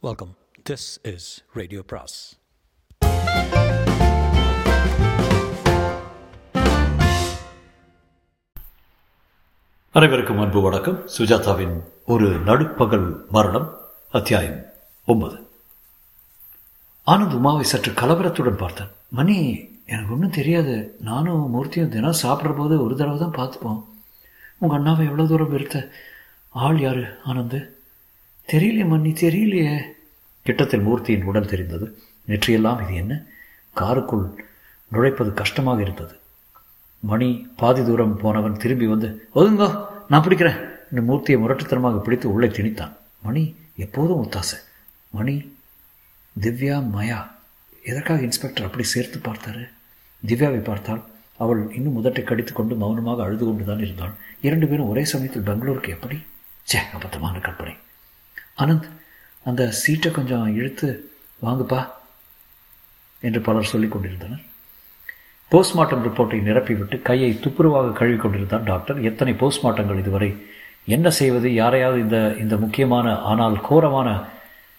Welcome this is radio பிராஸ் அனைவருக்கும் அன்பு வணக்கம். சுஜாதாவின் ஒரு நடுப்பகல் மரணம் அத்தியாயம் ஒன்பது. ஆனந்த் உமாவை சற்று கலவரத்துடன் பார்த்தான். மணி எனக்கு ஒன்றும் தெரியாது. நானும் மூர்த்தியும் தினம் சாப்பிட்ற போது ஒரு தடவை தான் பார்த்துப்போம். உங்கள் அண்ணாவை எவ்வளோ தூரம் இருத்த ஆள் யாரு ஆனந்த்? தெரியலையே மணி தெரியலையே. கிட்டத்தில் மூர்த்தியின் உடல் தெரிந்தது. நெற்றியெல்லாம் இது என்ன? காருக்குள் நுழைப்பது கஷ்டமாக இருந்தது. மணி பாதி தூரம் போனவன் திரும்பி வந்து ஒதுங்கோ நான் பிடிக்கிறேன். என்று மூர்த்தியை முரட்டுத்தனமாக பிடித்து உள்ளே திணித்தான். மணி எப்போதும் ஒத்தாசை. மணி திவ்யா மயா எதற்காக இன்ஸ்பெக்டர் அப்படி சேர்த்து பார்த்தாரு? திவ்யாவை பார்த்தால் அவள் இன்னும் முதட்டை கடித்து கொண்டு மௌனமாக அழுது கொண்டு தான் இருந்தாள். இரண்டு பேரும் ஒரே சமயத்தில் பெங்களூருக்கு எப்படி? சே அபத்தமான கற்பனை. அனந்த் அந்த சீட்டை கொஞ்சம் இழுத்து வாங்குப்பா என்று பலர் சொல்லிக் கொண்டிருந்தனர். போஸ்ட்மார்ட்டம் ரிப்போர்ட்டை நிரப்பிவிட்டு கையை துப்புரவாக கழுவி கொண்டிருந்தார் டாக்டர். எத்தனை போஸ்ட்மார்ட்டங்கள் இதுவரை? என்ன செய்வது? யாரையாவது இந்த இந்த முக்கியமான ஆனால் கோரமான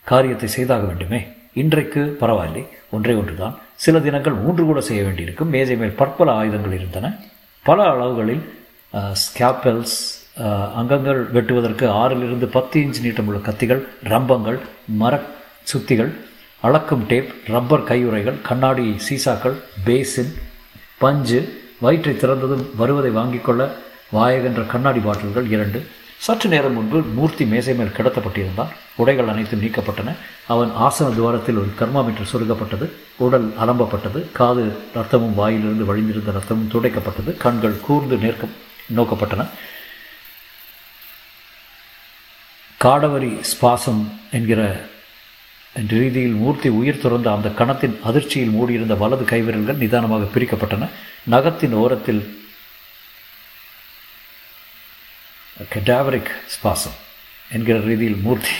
காரியத்தை செய்தாக வேண்டுமே? இன்றைக்கு பரவாயில்லை. ஒன்றே ஒன்றுதான். சில தினங்கள் மூன்று கூட செய்ய வேண்டியிருக்கும். மேஜை மேல் பற்பல ஆயுதங்கள் இருந்தன. பல அளவுகளில் ஸ்கேப்பல்ஸ் அங்கங்கள் வெட்டுவதற்கு ஆறிலிருந்து பத்து இன்ச் நீட்டமுள்ள கத்திகள் ரம்பங்கள் மர சுத்திகள் அளக்கும் டேப் ரப்பர் கையுறைகள் கண்ணாடி சீசாக்கள் பேசின் பஞ்சு வயிற்றை திறந்ததும் வருவதை வாங்கிக் கொள்ள வாயகன்ற கண்ணாடி பாட்டில்கள் இரண்டு. சற்று நேரம் முன்பு மூர்த்தி மேசை மேல் கிடத்தப்பட்டிருந்தான். உடைகள் அனைத்தும் நீக்கப்பட்டன. அவன் ஆசன துவாரத்தில் ஒரு தெர்மாமீட்டர் சொருகப்பட்டது. உடல் அலம்பப்பட்டது. காது ரத்தமும் வாயிலிருந்து வழிந்திருந்த ரத்தமும் துடைக்கப்பட்டது. கண்கள் கூர்ந்து நேர்க்க நோக்கப்பட்டன. காடவரி ஸ்பாசம் என்கிற என்ற ரீதியில் மூர்த்தி உயிர் துறந்த அந்த கணத்தின் அதிர்ச்சியில் மூடியிருந்த வலது கைவிரல்கள் நிதானமாக பிரிக்கப்பட்டன. நகத்தின் ஓரத்தில் கெடாவரிக் ஸ்பாசம் என்கிற ரீதியில் மூர்த்தி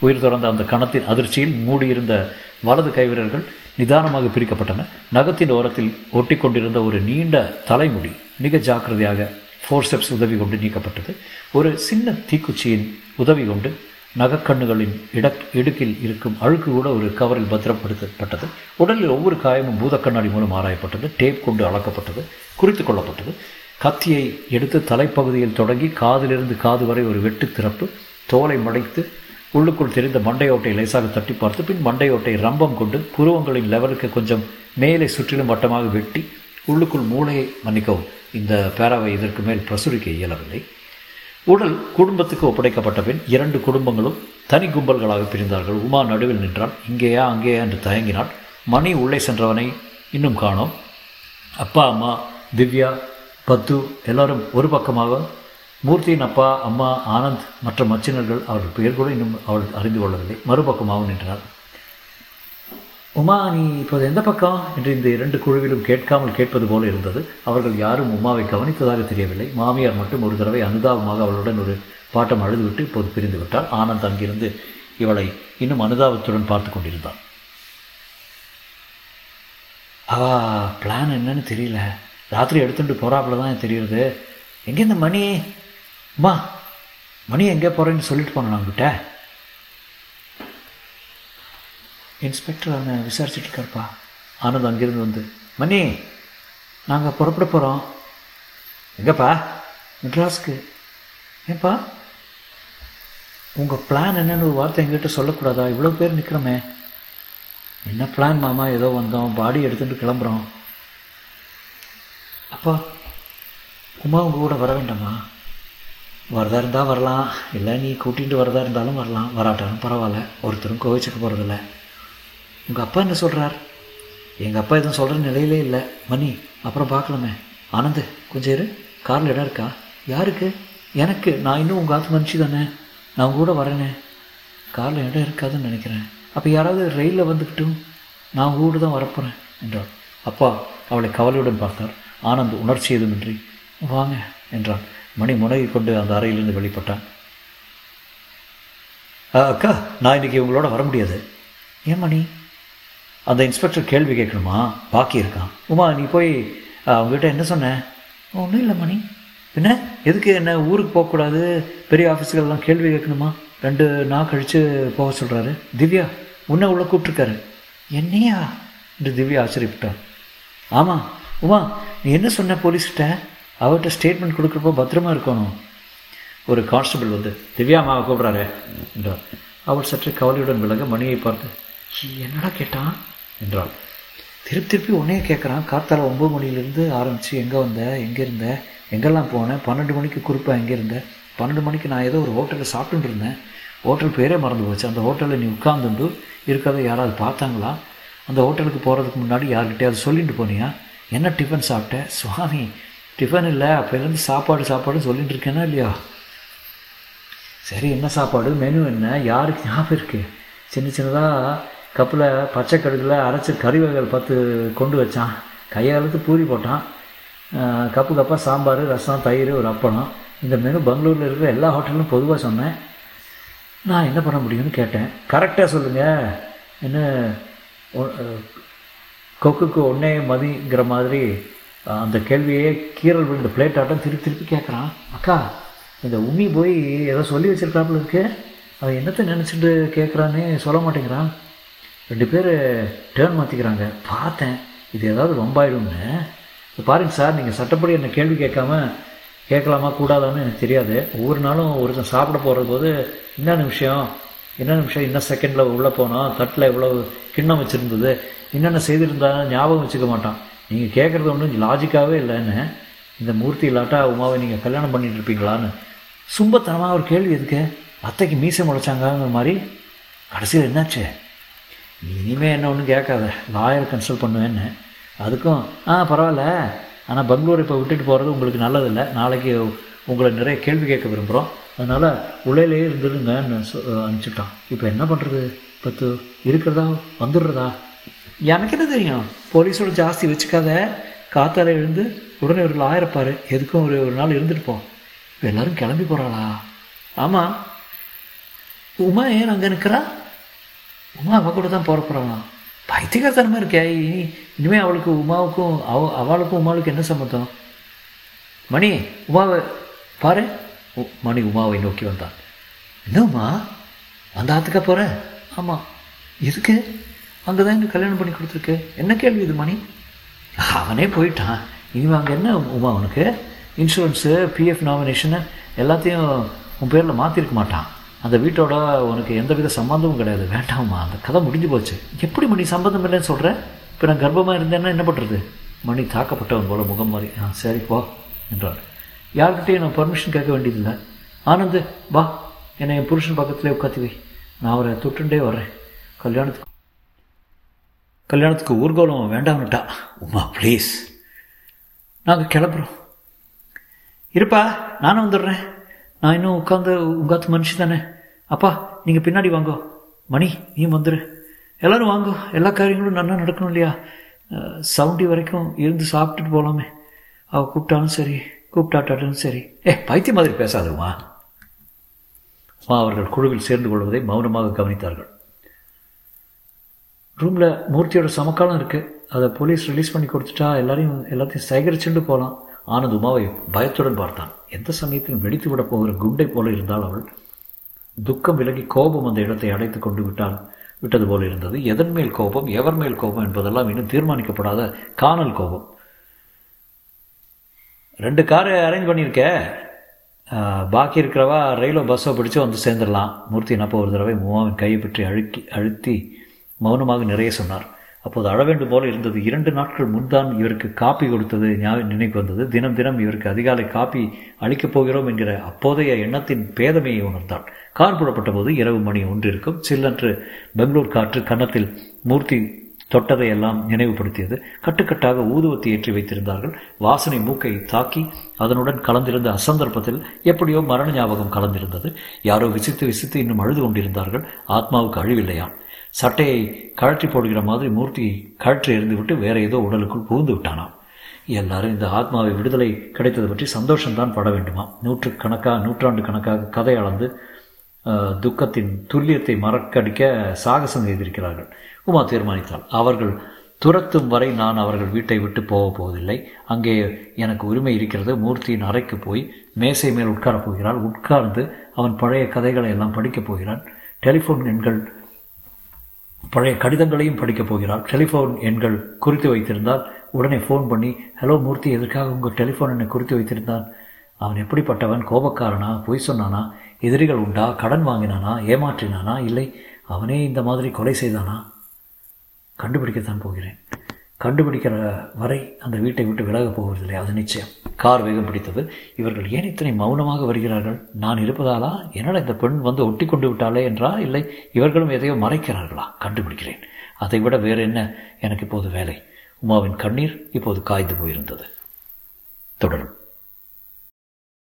உயிர் துறந்த அந்த கணத்தின் அதிர்ச்சியில் மூடியிருந்த வலது கைவிரல்கள் நிதானமாக பிரிக்கப்பட்டன. நகத்தின் ஓரத்தில் ஒட்டி கொண்டிருந்த ஒரு நீண்ட தலைமுடி மிக ஜாக்கிரதையாக ஃபோர்செப்ஸ் உதவி கொண்டு நீக்கப்பட்டது. ஒரு சின்ன தீக்குச்சியின் உதவி கொண்டு நகக்கண்ணுகளின் இடக் இடுக்கில் இருக்கும் அழுக்கு கூட ஒரு கவரில் பத்திரப்படுத்தப்பட்டது. உடலில் ஒவ்வொரு காயமும் பூதக்கண்ணாடி மூலம் ஆராயப்பட்டது. டேப் கொண்டு அளக்கப்பட்டது. குறித்து கொள்ளப்பட்டது. கத்தியை எடுத்து தலைப்பகுதியில் தொடங்கி காதிலிருந்து காது வரை ஒரு வெட்டு திறப்பு. தோலை மடைத்து உள்ளுக்குள் தெரிந்த மண்டையோட்டை லேசாக தட்டி பார்த்து பின் மண்டையோட்டை ரம்பம் கொண்டு புருவங்களின் லெவலுக்கு கொஞ்சம் மேலே சுற்றிலும் வட்டமாக வெட்டி உள்ளுக்குள் மூளையை மன்னிக்கவும். இந்த பேராவை இதற்கு மேல் பிரசுரிக்க இயலவில்லை. உடல் குடும்பத்துக்கு ஒப்படைக்கப்பட்ட பின் இரண்டு குடும்பங்களும் தனி கும்பல்களாக பிரிந்தார்கள். உமா நடுவில் நின்றான். இங்கேயா அங்கேயா என்று தயங்கினான் மணி உள்ளே சென்றவனை இன்னும் காணோம். அப்பா அம்மா திவ்யா பத்து எல்லாரும் ஒரு பக்கமாக மூர்த்தியின் அப்பா அம்மா ஆனந்த் மற்ற மச்சினர்கள் அவர்கள் பெயர் கூட இன்னும் அவள் அறிந்து கொள்ளவில்லை. மறுபக்கமாகவும் நின்றார். உமா நீ இப்போது எந்த பக்கம்? என்று இந்த இரண்டு குழுவிலும் கேட்காமல் கேட்பது போல இருந்தது. அவர்கள் யாரும் உமாவை கவனித்ததாக தெரியவில்லை. மாமியார் மட்டும் ஒரு தடவை அனுதாபமாக அவளுடன் ஒரு பாட்டம் அழுதுவிட்டு இப்போது பிரிந்து விட்டார் ஆனந்த் அங்கிருந்து இவளை இன்னும் அனுதாபத்துடன் பார்த்து கொண்டிருந்தான். அவா பிளான் என்னன்னு தெரியல. ராத்திரி எடுத்துட்டு போகிறாப்புல தான் தெரியுது எங்கே இந்த மணி? அம்மா மணி எங்கே போகிறேன்னு சொல்லிட்டு போனேன் அவங்ககிட்ட இன்ஸ்பெக்டர் அவனை விசாரிச்சுட்டு இருக்காருப்பா. ஆனந்த் அங்கிருந்து வந்து மணி நாங்கள் புறப்பட போகிறோம் எங்கப்பா? மெட்ராஸ்க்கு. ஏப்பா உங்கள் பிளான் என்னென்னு ஒரு வார்த்தை எங்கிட்ட சொல்லக்கூடாதா? இவ்வளோ பேர் நிற்கிறோமே என்ன பிளான் மாமா? ஏதோ வந்தோம். பாடி எடுத்துகிட்டு கிளம்புறோம். அப்பா உமா உங்கள் கூட வர வேண்டாமா? வரதா இருந்தால் வரலாம். இல்லை நீ கூட்டிகிட்டு வரதா இருந்தாலும் வரலாம். வராட்டாலும் பரவாயில்ல. ஒருத்தரும் கோவிச்சுக்க போகிறதில்ல உங்கள் அப்பா என்ன சொல்கிறார் எங்கள் அப்பா எதுவும் சொல்கிற நிலையிலே இல்லை. மணி அப்புறம் பார்க்கலாமே. ஆனந்த் கொஞ்சம் இரு. காரில் இடம் இருக்கா? யாருக்கு? எனக்கு. நான் இன்னும் உங்கள் ஆத்து மனுஷி தானே. நான் உங்க கூட வரேனே. காரில் இடம் இருக்காதுன்னு நினைக்கிறேன். அப்போ யாராவது ரயிலில் வந்துக்கிட்டும் நான் கூட தான் வரப்போகிறேன் என்றாள். அப்பா அவளை கவலையுடன் பார்த்தார். ஆனந்த் உணர்ச்சி எதுமின்றி வாங்க என்றான். மணி முனகி கொண்டு அந்த அறையிலிருந்து வெளிப்பட்டான். அக்கா நான் இன்றைக்கி உங்களோட வர முடியாது. ஏன் மணி? அந்த இன்ஸ்பெக்டர் கேள்வி கேட்கணுமா? பாக்கி இருக்கான் உமா நீ போய் அவங்ககிட்ட என்ன சொன்ன? ஒன்றும் இல்லை மணி. பின்ன எதுக்கு என்ன ஊருக்கு போகக்கூடாது பெரிய ஆஃபீஸுகள்லாம் கேள்வி கேட்கணுமா? ரெண்டு நாள் கழித்து போக சொல்கிறாரு திவ்யா உன்னை உள்ள கூப்பிட்ருக்காரு என்னையா? என்று திவ்யா ஆச்சரியப்பட்டார் ஆமாம் உமா நீ என்ன சொன்ன போலீஸ்கிட்ட? அவர்கிட்ட ஸ்டேட்மெண்ட் கொடுக்குறப்போ பத்திரமா இருக்கணும். ஒரு கான்ஸ்டபிள் வந்து திவ்யா அம்மாவை கூப்பிட்றாரு என்றார். அவள் சற்று கவலையுடன் விலக மணியை பார்த்து "ஈ, என்னடா கேட்டான்? என்றாள். திருப்பி திருப்பி உன்னையே கேட்குறான் காத்தால ஒம்பது மணிலேருந்து ஆரம்பித்து எங்கே வந்த எங்கே இருந்த எங்கெல்லாம் போனேன் பன்னெண்டு மணிக்கு குறிப்பாக எங்கே இருந்த? பன்னெண்டு மணிக்கு நான் ஏதோ ஒரு ஹோட்டலில் சாப்பிட்டுட்டு இருந்தேன். ஹோட்டல் பேரே மறந்து போச்சு. அந்த ஹோட்டலில் நீ உட்கார்ந்துண்டு இருக்கிறத யாராவது பார்த்தாங்களா? அந்த ஹோட்டலுக்கு போகிறதுக்கு முன்னாடி யார்கிட்டயாவது சொல்லிட்டு போனியா? என்ன டிஃபன் சாப்பிட்டேன் சுவாமி டிஃபன் இல்லை. அப்போலேருந்து சாப்பாடு சாப்பாடு சொல்லிட்டு இருக்கேனா இல்லையா? சரி என்ன சாப்பாடு? மெனு என்ன? யாருக்கு ஞாபகம் இருக்குது சின்ன சின்னதாக கப்பில் பச்சை கடுகில் அரைச்ச கறி வகைகள் பத்து கொண்டு வச்சான். கையாளுத்து பூரி போட்டான். கப்பு கப்பாக சாம்பார் ரசம் தயிர் ஒரு அப்பளம். இந்த மெனு பெங்களூரில் இருக்கிற எல்லா ஹோட்டலும் பொதுவாக சொன்னேன். நான் என்ன பண்ண முடியும்னு கேட்டேன். கரெக்டாக சொல்லுங்கள் என்ன கொக்குக்கு ஒன்றே மதிங்கிற மாதிரி அந்த கேள்வியே கீரல் விழுந்த பிளேட் ஆட்டம் திருப்பி திருப்பி கேட்குறான் அக்கா இந்த உமி போய் ஏதோ சொல்லி வச்சிருக்காப்புல இருக்கு. அவன் என்னத்தை நினச்சிட்டு கேட்குறான்னு சொல்ல மாட்டேங்கிறான். ரெண்டு பேர் டேர்ன் மாற்றிக்கிறாங்க பார்த்தேன். இது ஏதாவது வம்பாயிடும்னு. இப்போ பாருங்க சார் நீங்கள் சட்டப்படி என்ன கேள்வி கேட்காம கேட்கலாமா கூடாதான்னு எனக்கு தெரியாது. ஒவ்வொரு நாளும் ஒருத்தன் சாப்பிட போகிற போது என்ன நிமிஷம்? என்ன நிமிஷம்? இன்னும் செகண்டில் உள்ளே போனோம் தட்டில் இவ்வளோ கிண்ணம் வச்சுருந்தது. என்னென்ன செய்திருந்தா ஞாபகம் வச்சுக்க மாட்டான். நீங்கள் கேட்குறது ஒன்றும் லாஜிக்காகவே இல்லைன்னு. இந்த மூர்த்தி இல்லாட்டா உமாவை நீங்கள் கல்யாணம் பண்ணிட்டு இருப்பீங்களான்னு. சும்பத்தனமாக ஒரு கேள்வி எதுக்கு? அத்தைக்கு மீசை முளைச்சாங்கிற மாதிரி. கடைசியில் என்னாச்சு? இனிமேல் என்ன ஒன்றும் கேட்காத. லாயர் கன்சல்ட் பண்ணுவேன்னு. அதுக்கும் ஆ பரவாயில்ல. ஆனால் பெங்களூர் இப்போ விட்டுட்டு போகிறது உங்களுக்கு நல்லதில்லை. நாளைக்கு உங்களை நிறைய கேள்வி கேட்க விரும்புகிறோம் அதனால் உள்ளேலேயே இருந்துருங்கன்னு சொ- அனுப்பிச்சுட்டான். இப்போ என்ன பண்ணுறது பத்து இருக்கிறதா? வந்துடுறதா? எனக்கு என்ன தெரியும்? போலீஸோட ஜாஸ்தி வச்சுக்காத. காத்தால எழுந்து உடனே ஒரு லாயரை எதுக்கும் ஒரு ஒரு நாள் இருந்துட்டு போ இப்போ எல்லாரும் கிளம்பி போகிறாளா ஆமாம் உமா ஏன் அங்கே நிற்கிறா உமா அவள் கூட தான் போற. போகிறாளாம் பைத்தியக்காரத்தனமாக இருக்கே. இனி இனிமே அவளுக்கு உமாவுக்கும் அவ அவளுக்கும் உமாவுக்கும் என்ன சம்மந்தம் மணி உமாவை பாரு. உ- மணி உமாவை நோக்கி வந்தான். என்னம்மா அந்த ஆத்துக்கா போகிறேன் ஆமாம் எதுக்கு? அங்கே தான் எனக்கு கல்யாணம் பண்ணி கொடுத்துருக்கு. என்ன கேள்வி இது மணி? அவனே போயிட்டான். இனிமே அங்கே என்ன உமா அவனுக்கு இன்சூரன்ஸு பிஎஃப் நாமினேஷனு எல்லாத்தையும் உன் பேரில் மாற்றிருக்க மாட்டான். அந்த வீட்டோட உனக்கு எந்தவித சம்பந்தமும் கிடையாது. வேண்டாம்மா அந்த கதை முடிஞ்சு போச்சு. எப்படி மணி சம்பந்தம் இல்லைன்னு சொல்கிறேன் இப்போ நான் கர்ப்பமாக இருந்தேன்னா என்ன பண்ணுறது மணி தாக்கப்பட்டவன் போல முகம் மாதிரி ஆ சரி போ என்றார் யார்கிட்டையும் நான் பர்மிஷன் கேட்க வேண்டியதில்லை. ஆனந்து வா என்னை என் புருஷன் பக்கத்துலேயே உட்காத்தி வை. நான் அவரை தொட்டுண்டே வர்றேன். கல்யாணத்துக்கு கல்யாணத்துக்கு ஊர்கோலம் வேண்டாம்னுட்டா உமா ப்ளீஸ் நாங்கள் கிளம்புறோம். இருப்பா நானும் வந்துடுறேன். நான் இன்னும் உட்காந்து உங்காத்து மனுஷி தானே அப்பா நீங்கள் பின்னாடி வாங்கோ. மணி நீ வந்துரு. எல்லோரும் வாங்கோ. எல்லா காரியங்களும் நல்லா நடக்கணும் இல்லையா? சவுண்டி வரைக்கும் இருந்து சாப்பிட்டுட்டு போகலாமே அவள் கூப்பிட்டாலும் சரி கூப்பிட்டாட்டாலும் சரி. ஏ பைத்திய மாதிரி பேசாதுமா அம்மா அவர்கள் குழுவில் சேர்ந்து கொள்வதை மௌனமாக கவனித்தார்கள். ரூமில் மூர்த்தியோட சமக்காலம் இருக்குது அதை போலீஸ் ரிலீஸ் பண்ணி கொடுத்துட்டா எல்லாரையும் எல்லாத்தையும் சேகரிச்சுட்டு போகலாம் ஆனந்த் உமாவை பயத்துடன் பார்த்தான். எந்த சமயத்திலும் வெடித்து விட போகிற குண்டை போல இருந்தால் அவள். துக்கம் விலகி கோபம் அந்த இடத்தை அடைத்து கொண்டு விட்டால் விட்டது போல இருந்தது. எதன் மேல் கோபம் எவர் மேல் கோபம் என்பதெல்லாம் இன்னும் தீர்மானிக்கப்படாத காணல் கோபம். ரெண்டு காரு அரேஞ்ச் பண்ணியிருக்க. பாக்கி இருக்கிறவா ரயிலோ பஸ்ஸோ பிடிச்சோ வந்து சேர்ந்துடலாம். மூர்த்தி அப்போ ஒரு தடவை மூவாவின் கையை பற்றி அழுக்கி அழுத்தி மௌனமாக நிறைய சொன்னார். அப்போது அழ வேண்டும் போல இருந்தது. இரண்டு நாட்கள் முன்தான் இவருக்கு காப்பி கொடுத்தது ஞாபகம் நினைவு வந்தது. தினம் தினம் இவருக்கு அதிகாலை காப்பி அளிக்கப் போகிறோம் என்கிற அப்போதைய எண்ணத்தின் பேதமையை உணர்ந்தாள். கார் புறப்பட்ட போது இரவு மணி ஒன்றிருக்கும் சில்லன்று பெங்களூர் காற்று கன்னத்தில் மூர்த்தி தொட்டதையெல்லாம் நினைவுபடுத்தியது. கட்டுக்கட்டாக ஊதுவத்தி ஏற்றி வைத்திருந்தார்கள். வாசனை மூக்கை தாக்கி அதனுடன் கலந்திருந்த அசந்தர்ப்பத்தில் எப்படியோ மரண ஞாபகம் கலந்திருந்தது. யாரோ விசித்து விசித்து இன்னும் அழுது கொண்டிருந்தார்கள். ஆத்மாவுக்கு அழிவில்லையாம். சட்டையை கழற்றி போடுகிற மாதிரி மூர்த்தி கழற்றி எறிந்துவிட்டு வேற ஏதோ உடலுக்குள் புகுந்து விட்டானாம். எல்லாரும் இந்த ஆத்மாவை விடுதலை கிடைத்தது பற்றி சந்தோஷம்தான் பட வேண்டுமா? நூற்று கணக்காக நூற்றாண்டு கணக்காக கதை அளந்து துக்கத்தின் துல்லியத்தை மறக்கடிக்க சாகசம் செய்திருக்கிறார்கள். உமா தீர்மானித்தாள் அவர்கள் துரத்தும் வரை நான் அவர்கள் வீட்டை விட்டு போக போவதில்லை. அங்கே எனக்கு உரிமை இருக்கிறது. மூர்த்தியின் அறைக்கு போய் மேசை மேல் உட்காரப் போகிறாள். உட்கார்ந்து அவன் பழைய கதைகளை எல்லாம் படிக்கப் போகிறான். டெலிஃபோன் எண்கள் பழைய கடிதங்களையும் படிக்கப் போகிறாள் டெலிஃபோன் எண்கள் குறித்து வைத்திருந்தால் உடனே ஃபோன் பண்ணி ஹலோ மூர்த்தி எதற்காக உங்கள் டெலிஃபோன் என்னை குறித்து வைத்திருந்தான் அவன் எப்படிப்பட்டவன்? கோபக்காரனா? பொய் சொன்னானா? எதிரிகள் உண்டா? கடன் வாங்கினானா? ஏமாற்றினானா? இல்லை அவனே இந்த மாதிரி கொலை செய்தானா? கண்டுபிடிக்கத்தான் போகிறேன். கண்டுபிடிக்கிற வரை அந்த வீட்டை விட்டு விலகப் போவதில்லை. அது நிச்சயம். கார் வேகம் பிடித்தது. இவர்கள் ஏன் இத்தனை மௌனமாக வருகிறார்கள்? நான் இருப்பதாலா? என்னடா இந்த பெண் வந்து ஒட்டி கொண்டு விட்டாளே என்றா? இல்லை இவர்களும் எதையோ மறைக்கிறார்களா? கண்டுபிடிக்கிறேன். அதை விட வேறு என்ன? எனக்கு இப்போது வேலை. உமாவின் கண்ணீர் இப்போது காய்ந்து போயிருந்தது. தொடரும்.